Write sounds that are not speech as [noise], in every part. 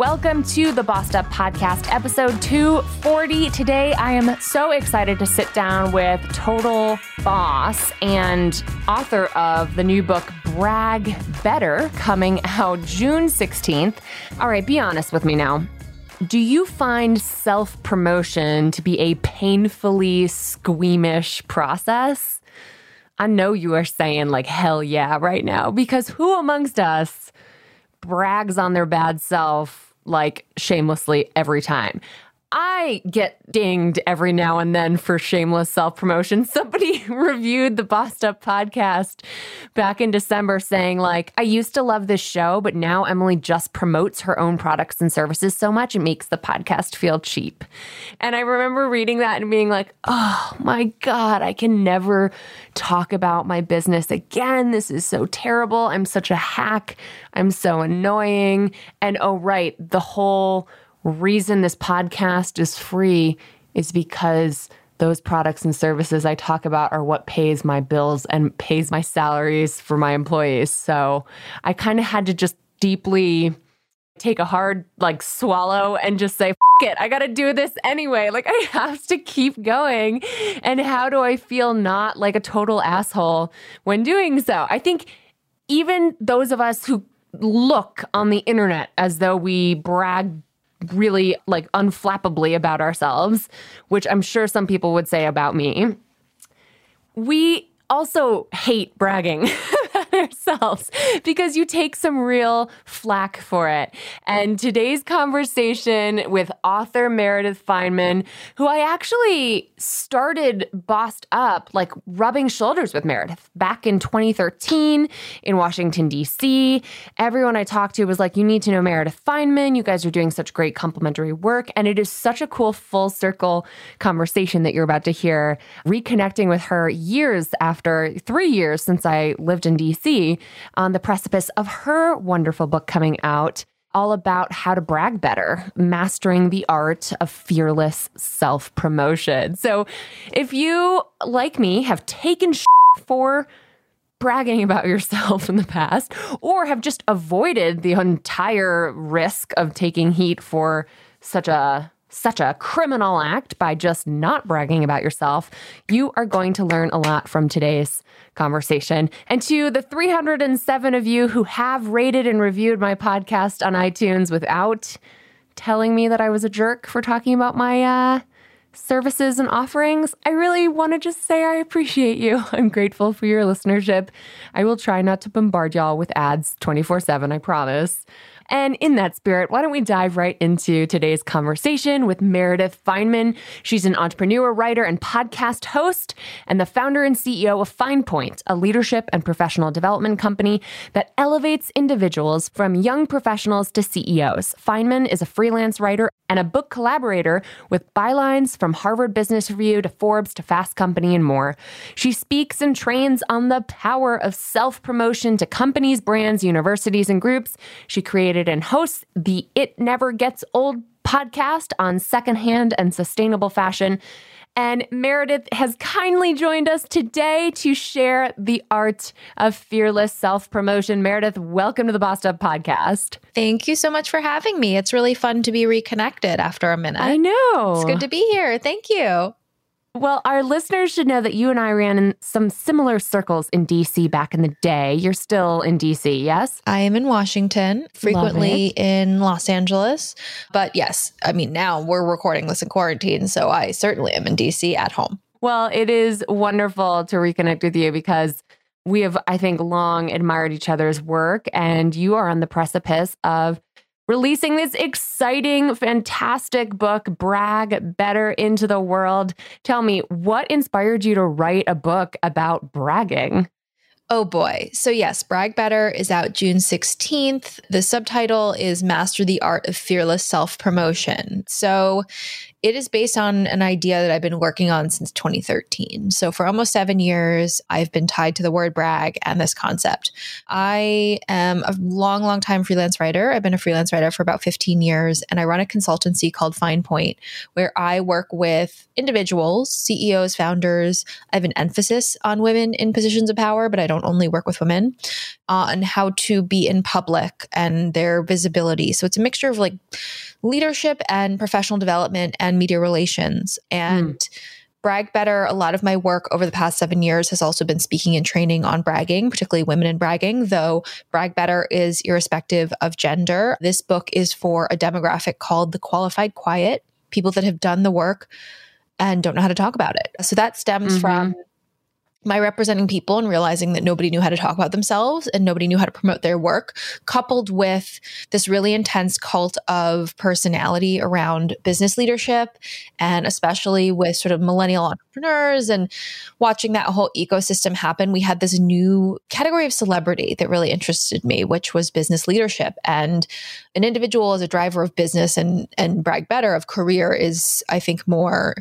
Welcome to the Bossed Up Podcast, episode 240. Today, I am so excited to sit down with Total Boss and author of the new book, Brag Better, coming out June 16th. All right, be honest with me now. Do you find self promotion to be a painfully squeamish process? I know you are saying, like, hell yeah, right now, because who amongst us brags on their bad self like shamelessly every time. I get dinged every now and then for shameless self promotion. Somebody [laughs] reviewed the Bossed Up podcast back in December saying, like, I used to love this show, but now Emily just promotes her own products and services so much it makes the podcast feel cheap. And I remember reading that and being like, oh my God, I can never talk about my business again. This is so terrible. I'm such a hack. I'm so annoying. And oh, right, the whole reason this podcast is free is because those products and services I talk about are what pays my bills and pays my salaries for my employees. So I kind of had to just deeply take a hard like swallow and just say it i gotta do this anyway. Like i [laughs] have to keep going. And how do i feel not like a total asshole when doing so? I think even those of us who look on the internet as though we brag really like unflappably about ourselves, which I'm sure some people would say about me. We also hate bragging [laughs] ourselves because you take some real flack for it. And today's conversation with author Meredith Fineman, who I actually started bossed up, like rubbing shoulders with Meredith back in 2013 in Washington, D.C. Everyone I talked to was like, You need to know Meredith Fineman. You guys are doing such great complimentary work. And it is such a cool full circle conversation that you're about to hear, reconnecting with her years after three years since I lived in DC on the precipice of her wonderful book coming out all about how to brag better, mastering the art of fearless self promotion. So, if you, like me, have taken for bragging about yourself in the past, or have just avoided the entire risk of taking heat for such a such a criminal act by just not bragging about yourself, you are going to learn a lot from today's conversation. And to the 307 of you who have rated and reviewed my podcast on iTunes without telling me that I was a jerk for talking about my uh, services and offerings, I really want to just say I appreciate you. [laughs] I'm grateful for your listenership. I will try not to bombard y'all with ads 24 7, I promise. And in that spirit, why don't we dive right into today's conversation with Meredith Fineman? She's an entrepreneur, writer, and podcast host, and the founder and CEO of FinePoint, a leadership and professional development company that elevates individuals from young professionals to CEOs. Fineman is a freelance writer and a book collaborator with bylines from Harvard Business Review to Forbes to Fast Company and more. She speaks and trains on the power of self promotion to companies, brands, universities, and groups. She created created and hosts the It Never Gets Old podcast on secondhand and sustainable fashion. And Meredith has kindly joined us today to share the art of fearless self promotion. Meredith, welcome to the Bossed Up podcast. Thank you so much for having me. It's really fun to be reconnected after a minute. I know. It's good to be here. Thank you. Well, our listeners should know that you and I ran in some similar circles in DC back in the day. You're still in DC, yes? I am in Washington, frequently in Los Angeles. But yes, I mean, now we're recording this in quarantine. So I certainly am in DC at home. Well, it is wonderful to reconnect with you because we have, I think, long admired each other's work, and you are on the precipice of releasing this exciting, fantastic book, Brag Better into the World. Tell me, what inspired you to write a book about bragging? Oh boy. So, yes, Brag Better is out June 16th. The subtitle is Master the Art of Fearless Self Promotion. So, it is based on an idea that I've been working on since 2013. So, for almost seven years, I've been tied to the word brag and this concept. I am a long, long time freelance writer. I've been a freelance writer for about 15 years, and I run a consultancy called Fine Point, where I work with individuals, CEOs, founders. I have an emphasis on women in positions of power, but I don't only work with women, uh, on how to be in public and their visibility. So, it's a mixture of like, leadership and professional development and media relations. And mm. Brag Better, a lot of my work over the past seven years has also been speaking and training on bragging, particularly women in bragging, though Brag Better is irrespective of gender. This book is for a demographic called the qualified quiet, people that have done the work and don't know how to talk about it. So that stems mm-hmm. from my representing people and realizing that nobody knew how to talk about themselves and nobody knew how to promote their work, coupled with this really intense cult of personality around business leadership, and especially with sort of millennial entrepreneurs and watching that whole ecosystem happen, we had this new category of celebrity that really interested me, which was business leadership. And an individual as a driver of business and and brag better of career is, I think, more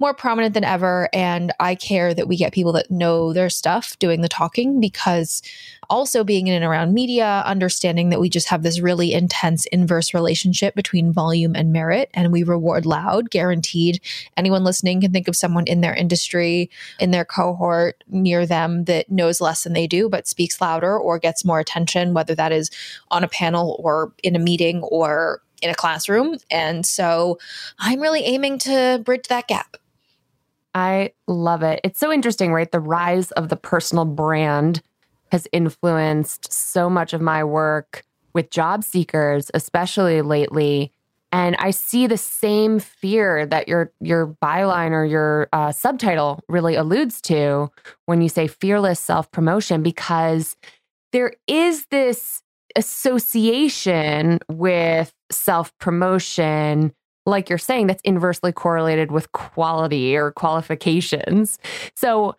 more prominent than ever. And I care that we get people that know their stuff doing the talking because also being in and around media, understanding that we just have this really intense inverse relationship between volume and merit, and we reward loud, guaranteed. Anyone listening can think of someone in their industry, in their cohort near them that knows less than they do, but speaks louder or gets more attention, whether that is on a panel or in a meeting or in a classroom. And so I'm really aiming to bridge that gap. I love it. It's so interesting, right? The rise of the personal brand has influenced so much of my work with job seekers, especially lately. And I see the same fear that your your byline or your uh, subtitle really alludes to when you say fearless self promotion, because there is this association with self promotion like you're saying, that's inversely correlated with quality or qualifications. So,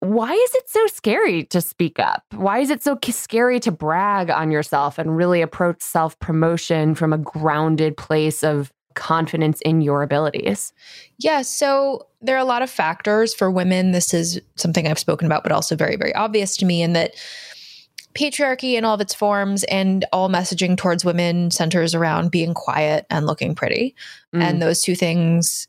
why is it so scary to speak up? Why is it so scary to brag on yourself and really approach self promotion from a grounded place of confidence in your abilities? Yeah, so there are a lot of factors for women. This is something I've spoken about, but also very, very obvious to me in that patriarchy in all of its forms and all messaging towards women centers around being quiet and looking pretty. Mm. And those two things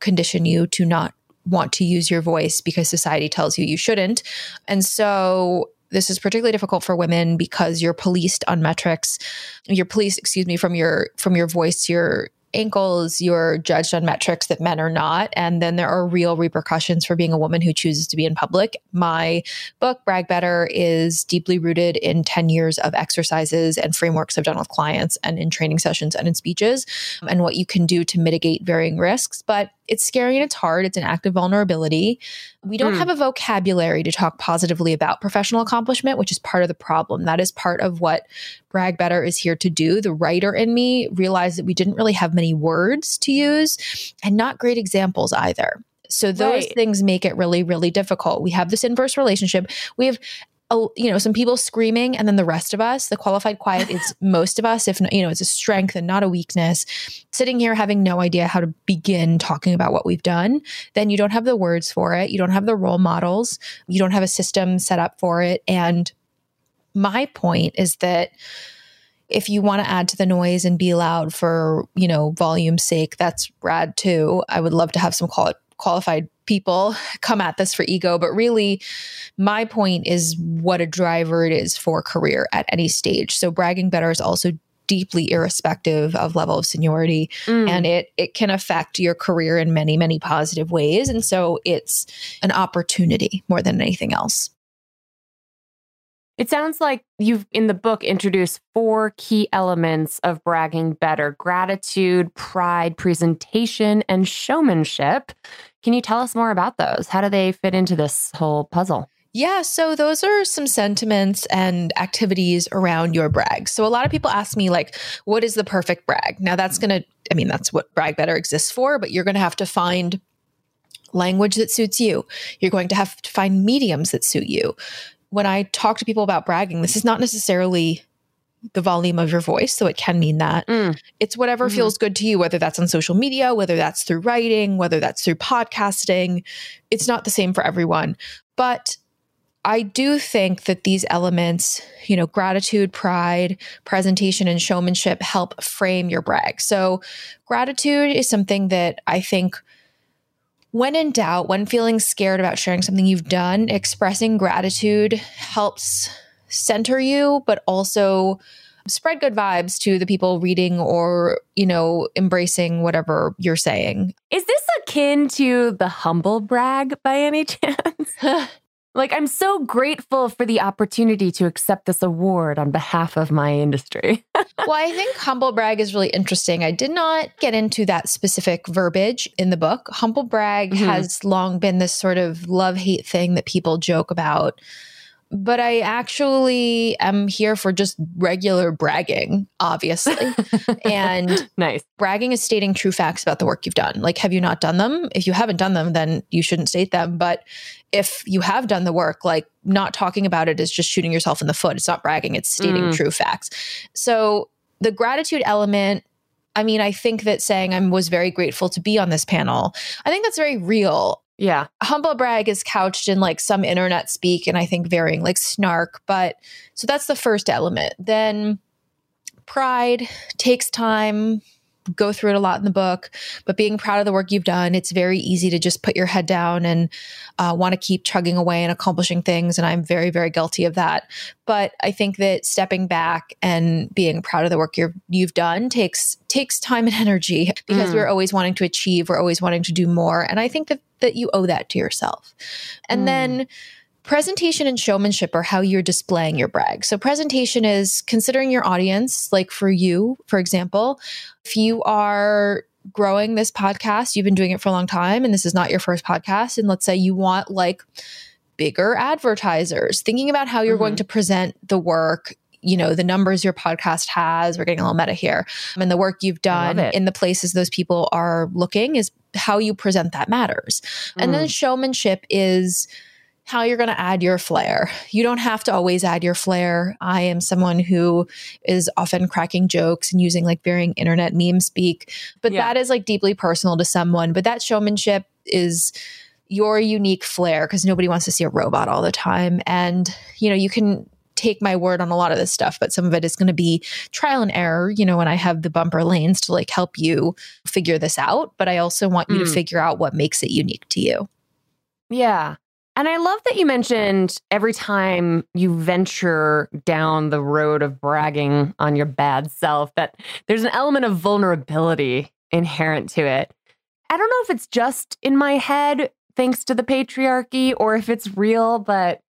condition you to not want to use your voice because society tells you you shouldn't. And so this is particularly difficult for women because you're policed on metrics. You're policed, excuse me, from your from your voice to your ankles, you're judged on metrics that men are not. And then there are real repercussions for being a woman who chooses to be in public. My book, Brag Better, is deeply rooted in 10 years of exercises and frameworks I've done with clients and in training sessions and in speeches um, and what you can do to mitigate varying risks. But it's scary and it's hard. It's an act of vulnerability. We don't mm. have a vocabulary to talk positively about professional accomplishment, which is part of the problem. That is part of what Brag Better is here to do. The writer in me realized that we didn't really have many words to use and not great examples either. So those right. things make it really, really difficult. We have this inverse relationship. We have a, you know, some people screaming, and then the rest of us, the qualified quiet is [laughs] most of us, if you know, it's a strength and not a weakness. Sitting here having no idea how to begin talking about what we've done, then you don't have the words for it. You don't have the role models. You don't have a system set up for it. And my point is that if you want to add to the noise and be loud for, you know, volume's sake, that's rad too. I would love to have some quali- qualified people come at this for ego, but really, my point is what a driver it is for career at any stage. So, bragging better is also deeply irrespective of level of seniority mm. and it it can affect your career in many many positive ways and so it's an opportunity more than anything else it sounds like you've in the book introduced four key elements of bragging better gratitude, pride, presentation, and showmanship. Can you tell us more about those? How do they fit into this whole puzzle? Yeah, so those are some sentiments and activities around your brag. So a lot of people ask me like what is the perfect brag? Now that's going to I mean that's what brag better exists for, but you're going to have to find language that suits you. You're going to have to find mediums that suit you. When I talk to people about bragging, this is not necessarily the volume of your voice. So it can mean that. Mm. It's whatever mm-hmm. feels good to you, whether that's on social media, whether that's through writing, whether that's through podcasting. It's not the same for everyone. But I do think that these elements, you know, gratitude, pride, presentation, and showmanship help frame your brag. So, gratitude is something that I think when in doubt, when feeling scared about sharing something you've done, expressing gratitude helps center you, but also spread good vibes to the people reading or, you know, embracing whatever you're saying. Is this akin to the humble brag by any chance? [laughs] Like, I'm so grateful for the opportunity to accept this award on behalf of my industry. [laughs] well, I think humble brag is really interesting. I did not get into that specific verbiage in the book. Humble brag mm-hmm. has long been this sort of love hate thing that people joke about but I actually am here for just regular bragging, obviously. [laughs] and nice. Bragging is stating true facts about the work you've done. Like, have you not done them? If you haven't done them, then you shouldn't state them. But if you have done the work, like not talking about it is just shooting yourself in the foot. It's not bragging, it's stating mm. true facts. So the gratitude element I mean, I think that saying I was very grateful to be on this panel, I think that's very real. Yeah. Humble brag is couched in like some internet speak and I think varying like snark. But so that's the first element. Then pride takes time, go through it a lot in the book, but being proud of the work you've done, it's very easy to just put your head down and uh, want to keep chugging away and accomplishing things. And I'm very, very guilty of that. But I think that stepping back and being proud of the work you have done takes takes time and energy because mm. we're always wanting to achieve, we're always wanting to do more, and I think that that you owe that to yourself. And mm. then Presentation and showmanship are how you're displaying your brag. So, presentation is considering your audience, like for you, for example, if you are growing this podcast, you've been doing it for a long time, and this is not your first podcast, and let's say you want like bigger advertisers, thinking about how you're mm-hmm. going to present the work you know the numbers your podcast has we're getting a little meta here and the work you've done in the places those people are looking is how you present that matters mm. and then mm. showmanship is how you're going to add your flair. You don't have to always add your flair. I am someone who is often cracking jokes and using like varying internet meme speak, but yeah. that is like deeply personal to someone. But that showmanship is your unique flair because nobody wants to see a robot all the time. And, you know, you can take my word on a lot of this stuff, but some of it is going to be trial and error, you know, when I have the bumper lanes to like help you figure this out. But I also want you mm. to figure out what makes it unique to you. Yeah. And I love that you mentioned every time you venture down the road of bragging on your bad self, that there's an element of vulnerability inherent to it. I don't know if it's just in my head, thanks to the patriarchy, or if it's real, but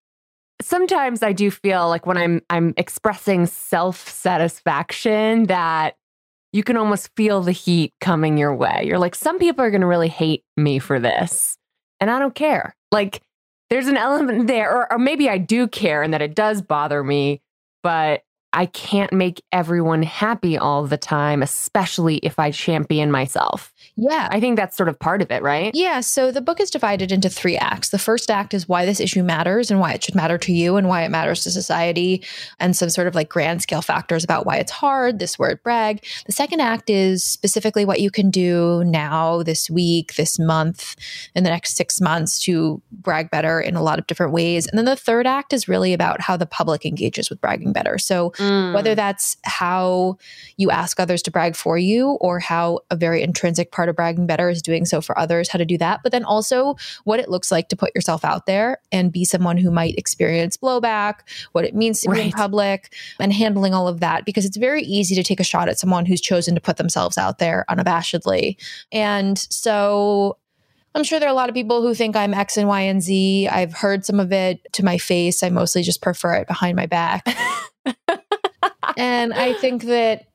sometimes I do feel like when I'm I'm expressing self-satisfaction that you can almost feel the heat coming your way. You're like, some people are gonna really hate me for this. And I don't care. Like there's an element there, or, or maybe I do care and that it does bother me, but I can't make everyone happy all the time, especially if I champion myself. Yeah. I think that's sort of part of it, right? Yeah. So the book is divided into three acts. The first act is why this issue matters and why it should matter to you and why it matters to society, and some sort of like grand scale factors about why it's hard, this word brag. The second act is specifically what you can do now, this week, this month, in the next six months to brag better in a lot of different ways. And then the third act is really about how the public engages with bragging better. So, mm. Whether mm. that's how you ask others to brag for you or how a very intrinsic part of bragging better is doing so for others, how to do that, but then also what it looks like to put yourself out there and be someone who might experience blowback, what it means to right. be in public, and handling all of that because it's very easy to take a shot at someone who's chosen to put themselves out there unabashedly. And so I'm sure there are a lot of people who think I'm X and Y and Z. I've heard some of it to my face. I mostly just prefer it behind my back. [laughs] and I think that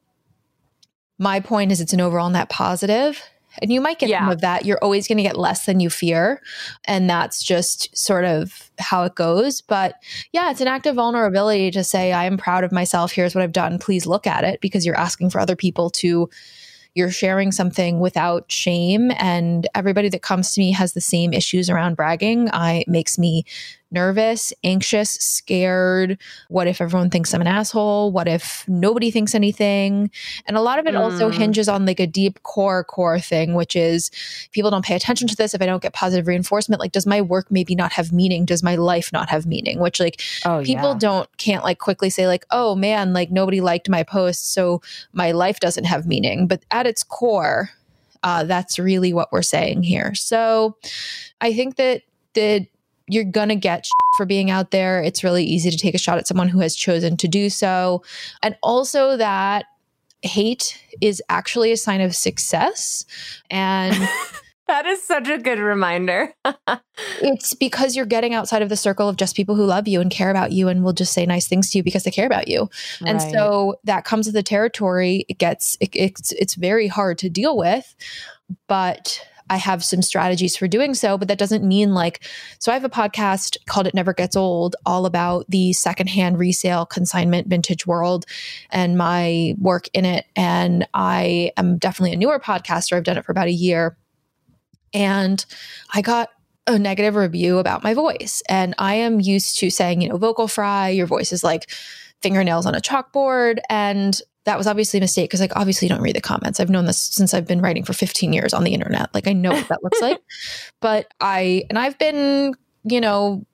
my point is it's an overall net positive. And you might get Yeah. some of that. You're always going to get less than you fear. And that's just sort of how it goes. But yeah, it's an act of vulnerability to say, I am proud of myself. Here's what I've done. Please look at it because you're asking for other people to you're sharing something without shame and everybody that comes to me has the same issues around bragging i it makes me nervous anxious scared. What if everyone thinks i'm an asshole? What if nobody thinks anything? And a lot of it also Mm. hinges on like a deep core core thing which is people don't pay attention to this if i don't get positive reinforcement like does my work maybe not have meaning? Does my life not have meaning? Which like Oh, people don't can't like quickly say like oh man like nobody liked my post so my life doesn't have meaning. But at its core uh, that's really what we're saying here. So i think that that you're gonna get for being out there it's really easy to take a shot at someone who has chosen to do so and also that hate is actually a sign of success and [laughs] That is such a good reminder. [laughs] it's because you're getting outside of the circle of just people who love you and care about you and will just say nice things to you because they care about you. And so that comes with the territory. It gets it, it's it's very hard to deal with, but I have some strategies for doing so, but that doesn't mean like so I have a podcast called It Never Gets Old all about the secondhand resale consignment vintage world and my work in it and I am definitely a newer podcaster. I've done it for about a year. And I got a negative review about my voice. And I am used to saying, you know, vocal fry, your voice is like fingernails on a chalkboard. And that was obviously a mistake because, like, obviously, you don't read the comments. I've known this since I've been writing for 15 years on the internet. Like, I know what that looks like. [laughs] But I, and I've been, you know,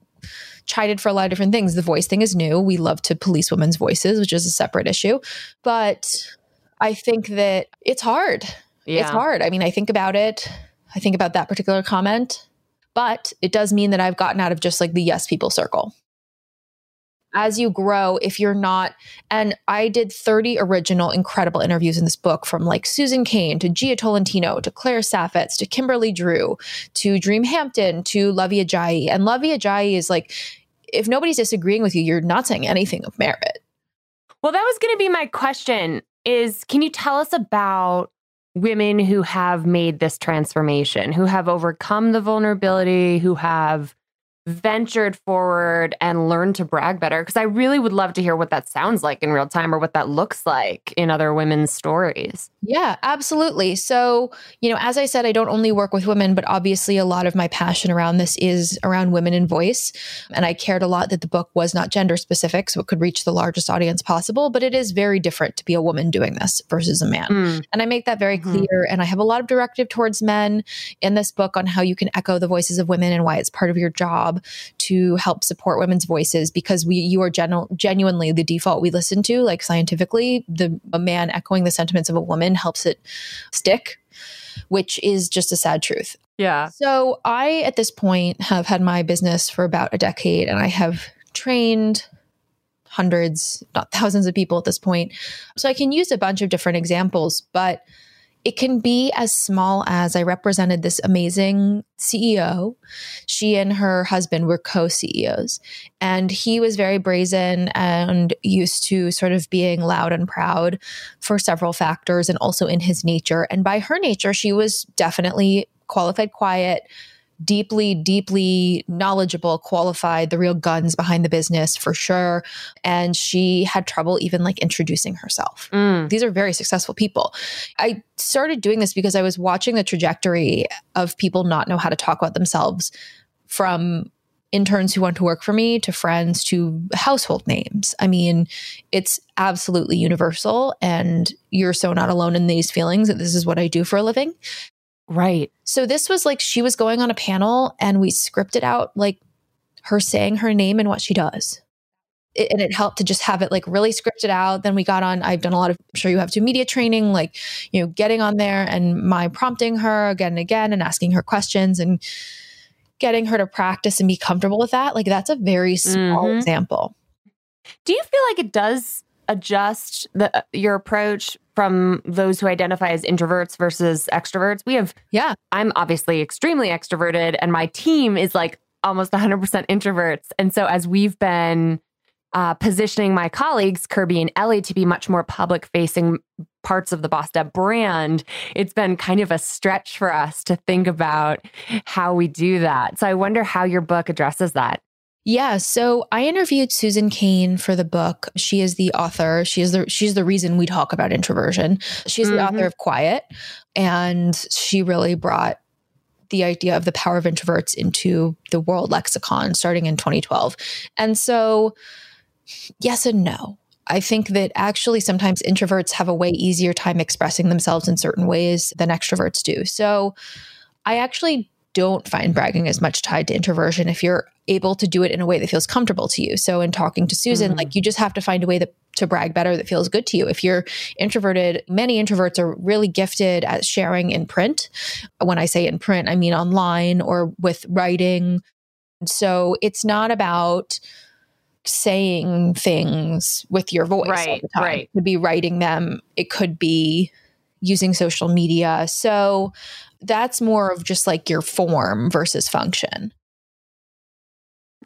chided for a lot of different things. The voice thing is new. We love to police women's voices, which is a separate issue. But I think that it's hard yeah. it's hard. I mean, I think about it. I think about that particular comment, but it does mean that I've gotten out of just like the yes people circle. As you grow, if you're not, and I did 30 original incredible interviews in this book from like Susan Cain to Jia Tolentino to Claire Saffitz to Kimberly Drew to Dream Hampton to Luvvie Ajayi. And Luvvie Ajayi is like, if nobody's disagreeing with you, you're not saying anything of merit. Well, that was going to be my question is can you tell us about women who have made this transformation, who have overcome the vulnerability, who have ventured forward and learned to brag better because I really would love to hear what that sounds like in real time or what that looks like in other women's stories. Yeah, absolutely. So, you know, as I said, I don't only work with women, but obviously a lot of my passion around this is around women in voice. And I cared a lot that the book was not gender specific, so it could reach the largest audience possible. But it is very different to be a woman doing this versus a man. Mm, And I make that very Mhm. clear. And I have a lot of directive towards men in this book on how you can echo the voices of women and why it's part of your job to help support women's voices because we you are genu- genuinely the default we listen to, like scientifically, the a man echoing the sentiments of a woman helps it stick, which is just a sad truth. yeah. So I, at this point, have had my business for about a decade and I have trained hundreds, not thousands of people at this point. So I can use a bunch of different examples, but it can be as small as I represented this amazing CEO. She and her husband were co CEOs, and he was very brazen and used to sort of being loud and proud for several factors and also in his nature. And by her nature, she was definitely qualified, quiet, deeply, deeply knowledgeable, qualified, the real guns behind the business for sure. And she had trouble even like introducing herself. Mm, These are very successful people. I started doing this because I was watching the trajectory of people not know how to talk about themselves from interns who want to work for me to friends to household names. I mean, it's absolutely universal and you're so not alone in these feelings that this is what I do for a living. Right. So this was like she was going on a panel and we scripted out like her saying her name and what she does. It, and it helped to just have it like really scripted out. Then we got on, I've done a lot of, I'm sure you have to media training, like, you know, getting on there and my prompting her again and again and asking her questions and getting her to practice and be comfortable with that. Like that's a very small Mhm. example. Do you feel like it does adjust the your approach from those who identify as introverts versus extroverts? We have Yeah. I'm obviously extremely extroverted and my team is like almost 100% introverts. And so as we've been uh, positioning my colleagues, Kirby and Ellie, to be much more public facing parts of the Up brand, it's been kind of a stretch for us to think about how we do that. So I wonder how your book addresses that. Yeah, so I interviewed Susan Cain for the book. She is the author. She is the she's the reason we talk about introversion. She's mm-hmm. the author mm-hmm. of Quiet, and she really brought the idea of the power of introverts into the world lexicon starting in 2012. And so, yes and no. I think that actually sometimes introverts have a way easier time expressing themselves in certain ways than extroverts do. So, I actually don't find bragging as much tied to introversion if you're able to do it in a way that feels comfortable to you. So in talking to Susan, mm-hmm. like you just have to find a way that to brag better that feels good to you. If you're introverted, many introverts are really gifted at sharing in print. When I say in print, I mean online or with writing. So it's not about saying things with your voice right, all the time. Right. It could be writing them. It could be using social media. So that's more of just like your form versus function.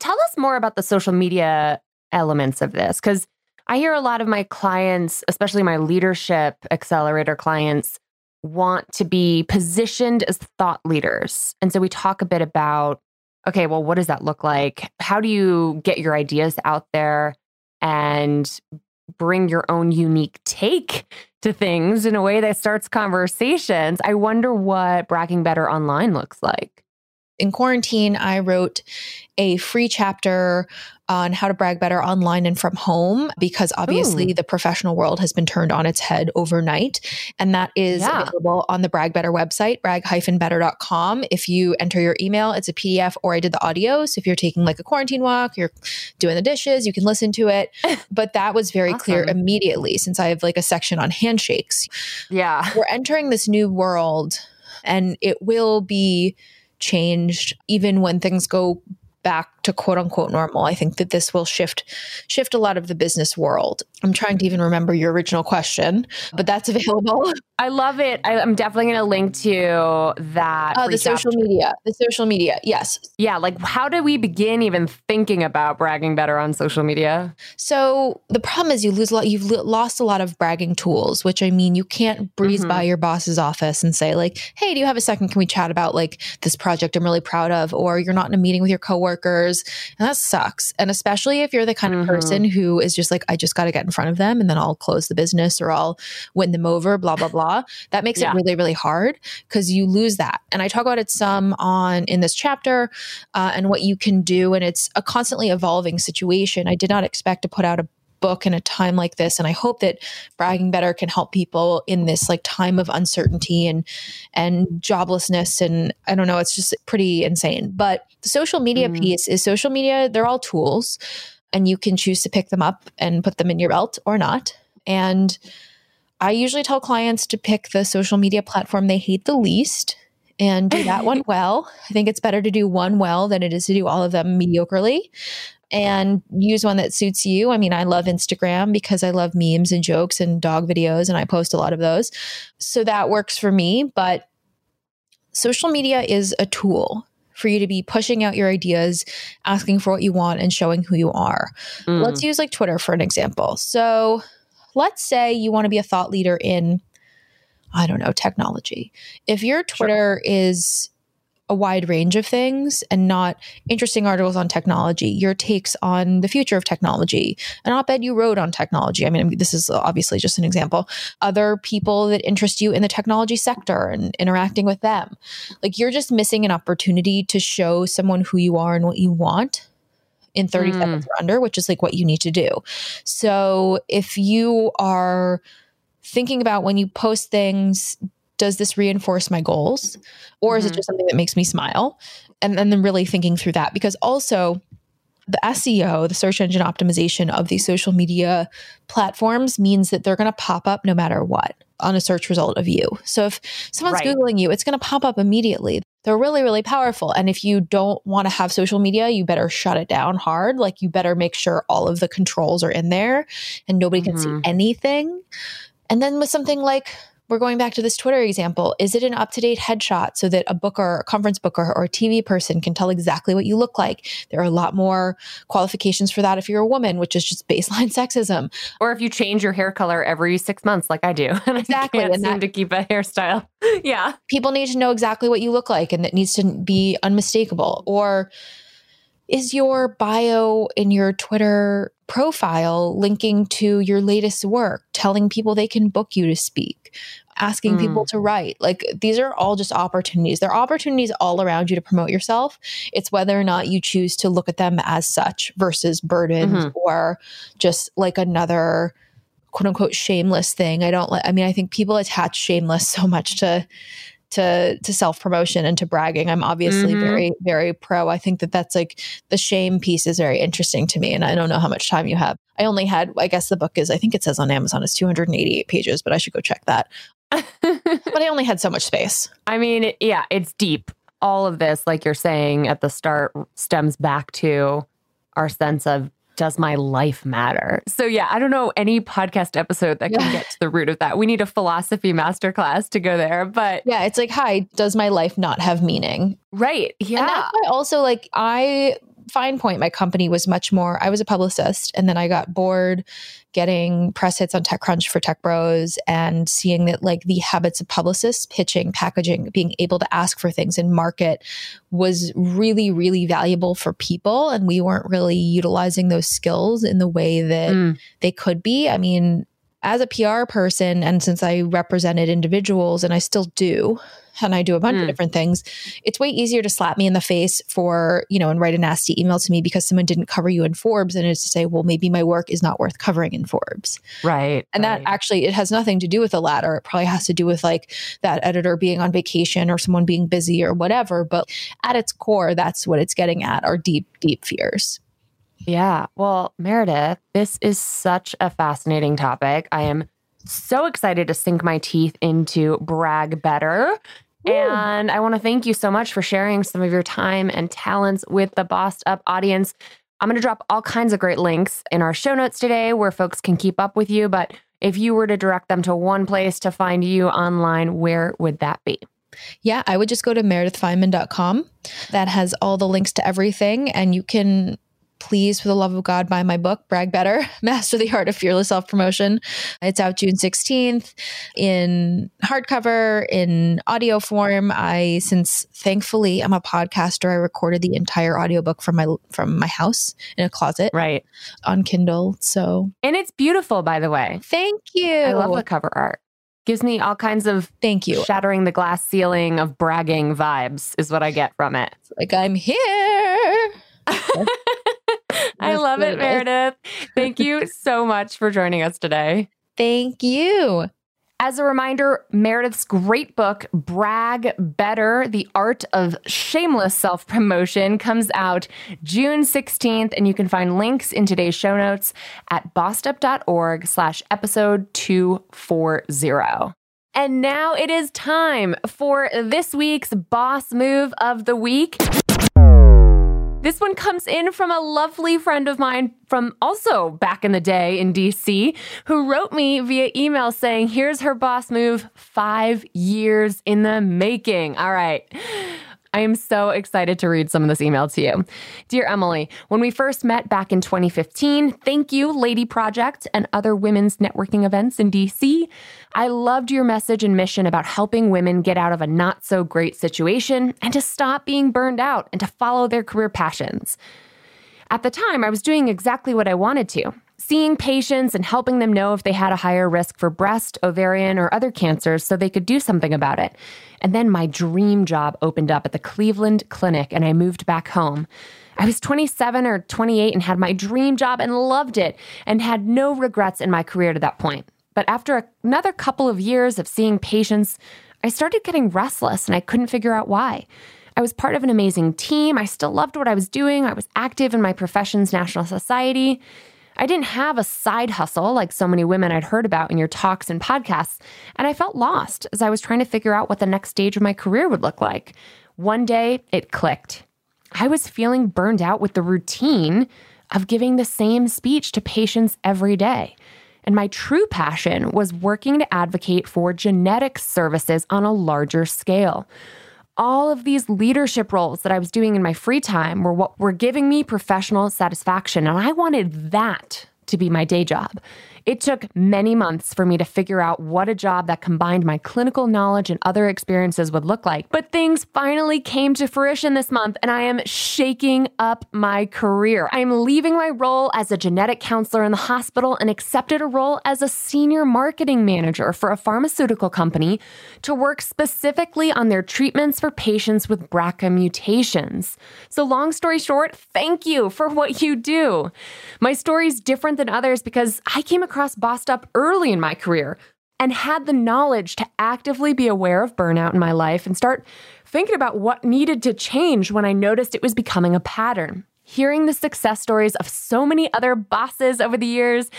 Tell us more about the social media elements of this because I hear a lot of my clients, especially my leadership accelerator clients, want to be positioned as thought leaders. And so we talk a bit about okay, well, what does that look like? How do you get your ideas out there and bring your own unique take to things in a way that starts conversations? I wonder what bragging better online looks like in quarantine, I wrote a free chapter on how to brag better online and from home because obviously Ooh. the professional world has been turned on its head overnight. And that is yeah. available on the Brag Better website, brag-better.com. If you enter your email, it's a PDF or I did the audio. So if you're taking like a quarantine walk, you're doing the dishes, you can listen to it. [laughs] but that was very awesome. clear immediately since I have like a section on handshakes. Yeah. We're entering this new world and it will be changed even when things go back to quote unquote normal. I think that this will shift shift a lot of the business world. I'm trying to even remember your original question, but that's available. [laughs] I love it. I, am definitely going to link to that. Uh, the social media. The social media. Yes. Yeah. Like, how did we begin even thinking about bragging better on social media? So the problem is you lose a lot. You've lost a lot of bragging tools, which I mean, you can't breeze mm-hmm. by your boss's office and say like, "Hey, do you have a second? Can we chat about like this project I'm really proud of?" Or you're not in a meeting with your coworkers and that sucks. And especially if you're the kind mm-hmm. of person who is just like, I just got to get in front of them and then I'll close the business or I'll win them over, blah, blah, blah. That makes yeah. it really, really hard because you lose that. And I talk about it some on in this chapter uh, and what you can do. And it's a constantly evolving situation. I did not expect to put out a book in a time like this and i hope that bragging better can help people in this like time of uncertainty and and joblessness and i don't know it's just pretty insane but the social media mm. piece is social media they're all tools and you can choose to pick them up and put them in your belt or not and i usually tell clients to pick the social media platform they hate the least and do that one [laughs] well. I think it's better to do one well than it is to do all of them mediocrely and use one that suits you. I mean, I love Instagram because I love memes and jokes and dog videos, and I post a lot of those. So that works for me. But social media is a tool for you to be pushing out your ideas, asking for what you want, and showing who you are. Mm. Let's use like Twitter for an example. So let's say you want to be a thought leader in, I don't know, technology. If your Twitter sure. is a wide range of things and not interesting articles on technology, your takes on the future of technology, an op ed you wrote on technology. I mean, this is obviously just an example. Other people that interest you in the technology sector and interacting with them. Like you're just missing an opportunity to show someone who you are and what you want in 30 mm. seconds or under, which is like what you need to do. So if you are thinking about when you post things, does this reinforce my goals or is mm-hmm. it just something that makes me smile and, and then really thinking through that because also the SEO, the search engine optimization of these social media platforms means that they're going to pop up no matter what on a search result of you. So if someone's right. Googling you, it's going to pop up immediately. They're really, really powerful. And if you don't want to have social media, you better shut it down hard. Like you better make sure all of the controls are in there and nobody mm-hmm. can see mm-hmm. anything. And then with something like we're going back to this Twitter example. Is it an up to date headshot so that a booker, a conference booker, or a TV person can tell exactly what you look like? There are a lot more qualifications for that if you're a woman, which is just baseline [laughs] sexism. Or if you change your hair color every six months, like I do, [laughs] and exactly, I can't and seem that, to keep a hairstyle. [laughs] yeah, people need to know exactly what you look like, and it needs to be unmistakable. Or is your bio in your Twitter profile linking to your latest work, telling people they can book you to speak, asking mm. people to write? Like these are all just opportunities. There are opportunities all around you to promote yourself. It's whether or not you choose to look at them as such versus burdened mm-hmm. or just like another quote unquote shameless thing. I don't like I mean I think people attach shameless so much to to to self promotion and to bragging. I'm obviously mm-hmm. very very pro. I think that that's like the shame piece is very interesting to me, and I don't know how much time you have. I only had, I guess the book is, I think it says on Amazon is 288 pages, but I should go check that. [laughs] but I only had so much space. I mean, yeah, it's deep. All of this, like you're saying at the start, stems back to our sense of does my life matter? So yeah, I don't know any podcast episode that can get to the root of that. We need a philosophy masterclass to go there. But yeah, it's like, hi, does my life not have meaning? Right. Yeah. And that's why also like I Fine Point, my company was much more, I was a publicist and then I got bored getting press hits on TechCrunch for Tech Bros and seeing that like the habits of publicists, pitching, packaging, being able to ask for things and market was really, really valuable for people. And we weren't really utilizing those skills in the way that mm. they could be. I mean, as a PR person, and since I represented individuals and I still do, and I do a bunch mm. of different things, it's way easier to slap me in the face for, you know, and write a nasty email to me because someone didn't cover you in Forbes and it's to say, well, maybe my work is not worth covering in Forbes. Right. And right. that actually, it has nothing to do with the latter. It probably has to do with like that editor being on vacation or someone being busy or whatever. But at its core, that's what it's getting at are deep, deep fears. Yeah. Well, Meredith, this is such a fascinating topic. I am so excited to sink my teeth into Brag Better. Ooh. And I want to thank you so much for sharing some of your time and talents with the Bossed Up audience. I'm going to drop all kinds of great links in our show notes today where folks can keep up with you. But if you were to direct them to one place to find you online, where would that be? Yeah, I would just go to meredithfineman.com. That has all the links to everything. And you can please, for the love of God, buy my book, Brag Better [laughs] Master the Art of Fearless Self Promotion. It's out June 16th in hardcover, in audio form. I, since thankfully I'm a podcaster, I recorded the entire audiobook from my from my house in a closet. Right. On Kindle. So And it's beautiful, by the way. Thank you. I love the cover art gives me all kinds of thank you shattering the glass ceiling of bragging vibes is what i get from it it's like i'm here [laughs] I love it, Meredith. Thank you [laughs] so much for joining us today. Thank you. As a reminder, Meredith's great book, Brag Better The Art of Shameless Self Promotion, comes out June 16th, and you can find links in today's show notes at bossedup.org slash episode 240. And now it is time for this week's Boss Move of the Week. This one comes in from a lovely friend of mine from also back in the day in DC who wrote me via email saying, Here's her boss move, five years in the making. All right. I am so excited to read some of this email to you. Dear Emily, when we first met back in 2015, thank you, Lady Project, and other women's networking events in DC. I loved your message and mission about helping women get out of a not so great situation and to stop being burned out and to follow their career passions. At the time, I was doing exactly what I wanted to seeing patients and helping them know if they had a higher risk for breast, ovarian, or other cancers so they could do something about it. And then my dream job opened up at the Cleveland Clinic and I moved back home. I was 27 or 28 and had my dream job and loved it and had no regrets in my career to that point. But after another couple of years of seeing patients, I started getting restless and I couldn't figure out why. I was part of an amazing team. I still loved what I was doing. I was active in my profession's national society. I didn't have a side hustle like so many women I'd heard about in your talks and podcasts, and I felt lost as I was trying to figure out what the next stage of my career would look like. One day, it clicked. I was feeling burned out with the routine of giving the same speech to patients every day. And my true passion was working to advocate for genetic services on a larger scale. All of these leadership roles that I was doing in my free time were what were giving me professional satisfaction. And I wanted that to be my day job. It took many months for me to figure out what a job that combined my clinical knowledge and other experiences would look like. But things finally came to fruition this month, and I am shaking up my career. I am leaving my role as a genetic counselor in the hospital and accepted a role as a senior marketing manager for a pharmaceutical company to work specifically on their treatments for patients with BRCA mutations. So, long story short, thank you for what you do. My story is different than others because I came across Bossed Up early in my career and had the knowledge to actively be aware of burnout in my life and start thinking about what needed to change when I noticed it was becoming a pattern. Hearing the success stories of so many other bosses over the years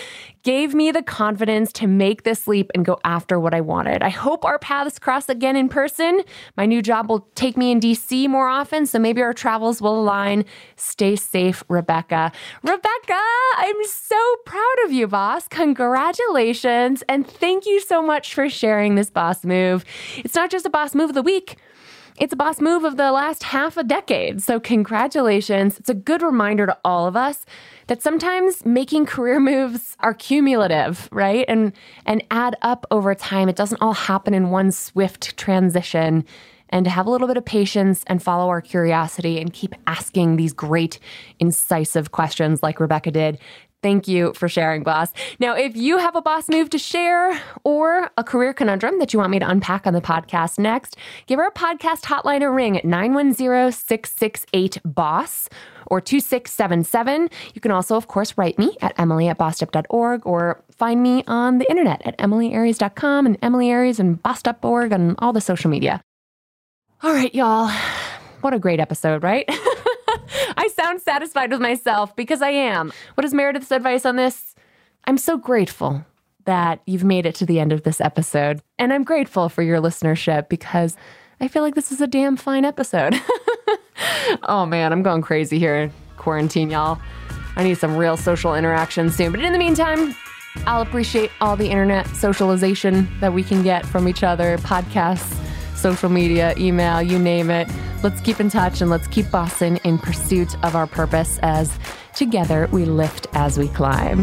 gave me the confidence to make this leap and go after what I wanted. I hope our paths cross again in person. My new job will take me in DC more often, so maybe our travels will align. Stay safe, Rebecca. Rebecca, I'm so proud of you, boss. Congratulations. And thank you so much for sharing this boss move. It's not just a boss move of the week. It's a boss move of the last half a decade. So, congratulations. It's a good reminder to all of us that sometimes making career moves are cumulative, right? And and add up over time. It doesn't all happen in one swift transition. And to have a little bit of patience and follow our curiosity and keep asking these great, incisive questions like Rebecca did Thank you for sharing, boss. Now, if you have a boss move to share or a career conundrum that you want me to unpack on the podcast next, give our podcast hotline a ring at 910 668 BOSS or 2677. You can also, of course, write me at emilie at bossedup.org or find me on the internet at emiliearies.com and Emilie Aries and bossedup.org and all the social media. All right, y'all. What a great episode, right? [laughs] I sound satisfied with myself because I am. What is Meredith's advice on this? I'm so grateful that you've made it to the end of this episode. And I'm grateful for your listenership because I feel like this is a damn fine episode. [laughs] oh man, I'm going crazy here in quarantine, y'all. I need some real social interaction soon. But in the meantime, I'll appreciate all the internet socialization that we can get from each other podcasts, social media, email, you name it. Let's keep in touch and let's keep bossing in pursuit of our purpose as together we lift as we climb.